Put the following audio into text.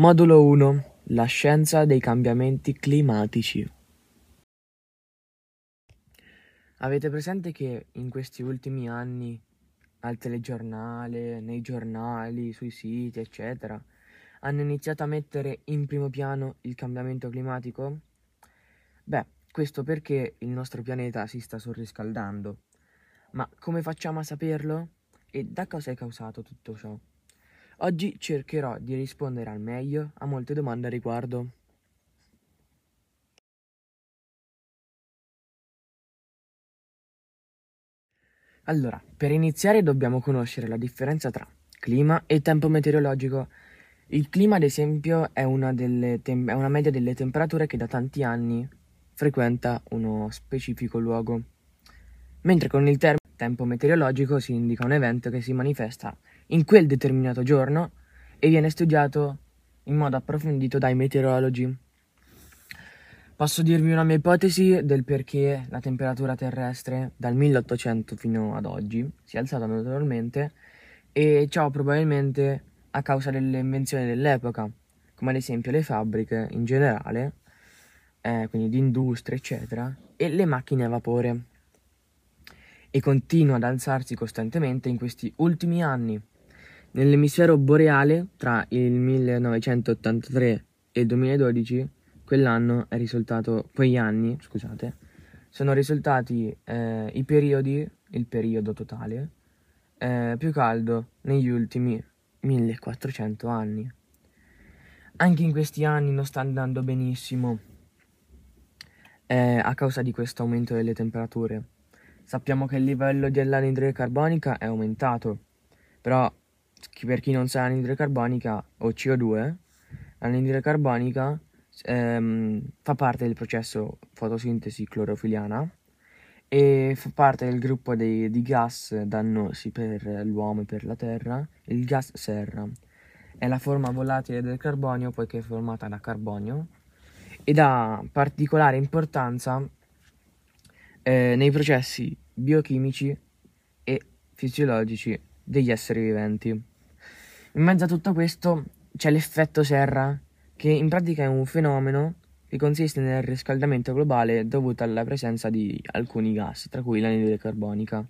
Modulo 1 La scienza dei cambiamenti climatici. Avete presente che in questi ultimi anni al telegiornale, nei giornali, sui siti, eccetera, hanno iniziato a mettere in primo piano il cambiamento climatico? Beh, questo perché il nostro pianeta si sta surriscaldando. Ma come facciamo a saperlo? E da cosa è causato tutto ciò? Oggi cercherò di rispondere al meglio a molte domande a riguardo. Allora, per iniziare dobbiamo conoscere la differenza tra clima e tempo meteorologico. Il clima, ad esempio, è una, tem- è una media delle temperature che da tanti anni frequenta uno specifico luogo, mentre con il termine tempo meteorologico si indica un evento che si manifesta in quel determinato giorno e viene studiato in modo approfondito dai meteorologi. Posso dirvi una mia ipotesi del perché la temperatura terrestre dal 1800 fino ad oggi si è alzata notevolmente e ciò probabilmente a causa delle invenzioni dell'epoca, come ad esempio le fabbriche in generale, eh, quindi di industria eccetera, e le macchine a vapore. E continua ad alzarsi costantemente in questi ultimi anni. Nell'emisfero boreale, tra il 1983 e il 2012, quell'anno è risultato, quegli anni, scusate, sono risultati eh, i periodi, il periodo totale, eh, più caldo negli ultimi 1400 anni. Anche in questi anni non sta andando benissimo eh, a causa di questo aumento delle temperature. Sappiamo che il livello dell'anidride carbonica è aumentato, però per chi non sa l'anidride carbonica o CO2, l'anidride carbonica ehm, fa parte del processo fotosintesi clorofiliana e fa parte del gruppo dei, di gas dannosi per l'uomo e per la terra, il gas serra. È la forma volatile del carbonio poiché è formata da carbonio ed ha particolare importanza eh, nei processi biochimici e fisiologici degli esseri viventi. In mezzo a tutto questo c'è l'effetto serra, che in pratica è un fenomeno che consiste nel riscaldamento globale dovuto alla presenza di alcuni gas, tra cui l'anidride carbonica.